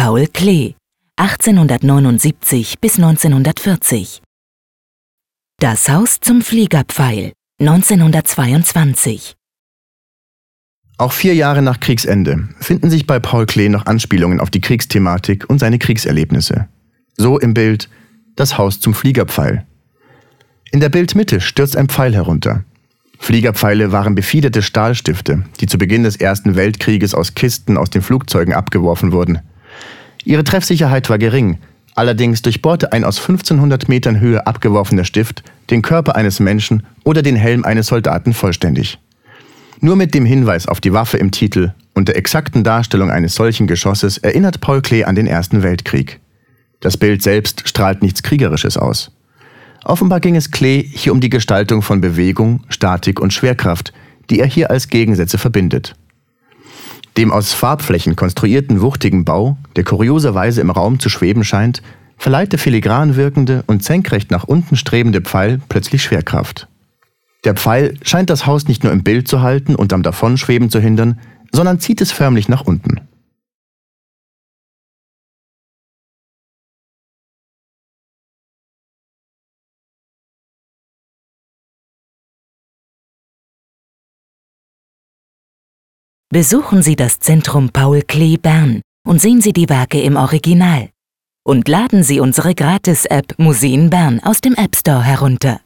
Paul Klee, 1879 bis 1940. Das Haus zum Fliegerpfeil, 1922. Auch vier Jahre nach Kriegsende finden sich bei Paul Klee noch Anspielungen auf die Kriegsthematik und seine Kriegserlebnisse. So im Bild Das Haus zum Fliegerpfeil. In der Bildmitte stürzt ein Pfeil herunter. Fliegerpfeile waren befiederte Stahlstifte, die zu Beginn des Ersten Weltkrieges aus Kisten aus den Flugzeugen abgeworfen wurden. Ihre Treffsicherheit war gering, allerdings durchbohrte ein aus 1500 Metern Höhe abgeworfener Stift den Körper eines Menschen oder den Helm eines Soldaten vollständig. Nur mit dem Hinweis auf die Waffe im Titel und der exakten Darstellung eines solchen Geschosses erinnert Paul Klee an den Ersten Weltkrieg. Das Bild selbst strahlt nichts Kriegerisches aus. Offenbar ging es Klee hier um die Gestaltung von Bewegung, Statik und Schwerkraft, die er hier als Gegensätze verbindet. Dem aus Farbflächen konstruierten wuchtigen Bau, der kurioserweise im Raum zu schweben scheint, verleiht der filigran wirkende und senkrecht nach unten strebende Pfeil plötzlich Schwerkraft. Der Pfeil scheint das Haus nicht nur im Bild zu halten und am Davonschweben zu hindern, sondern zieht es förmlich nach unten. Besuchen Sie das Zentrum Paul Klee Bern und sehen Sie die Werke im Original. Und laden Sie unsere Gratis-App Museen Bern aus dem App Store herunter.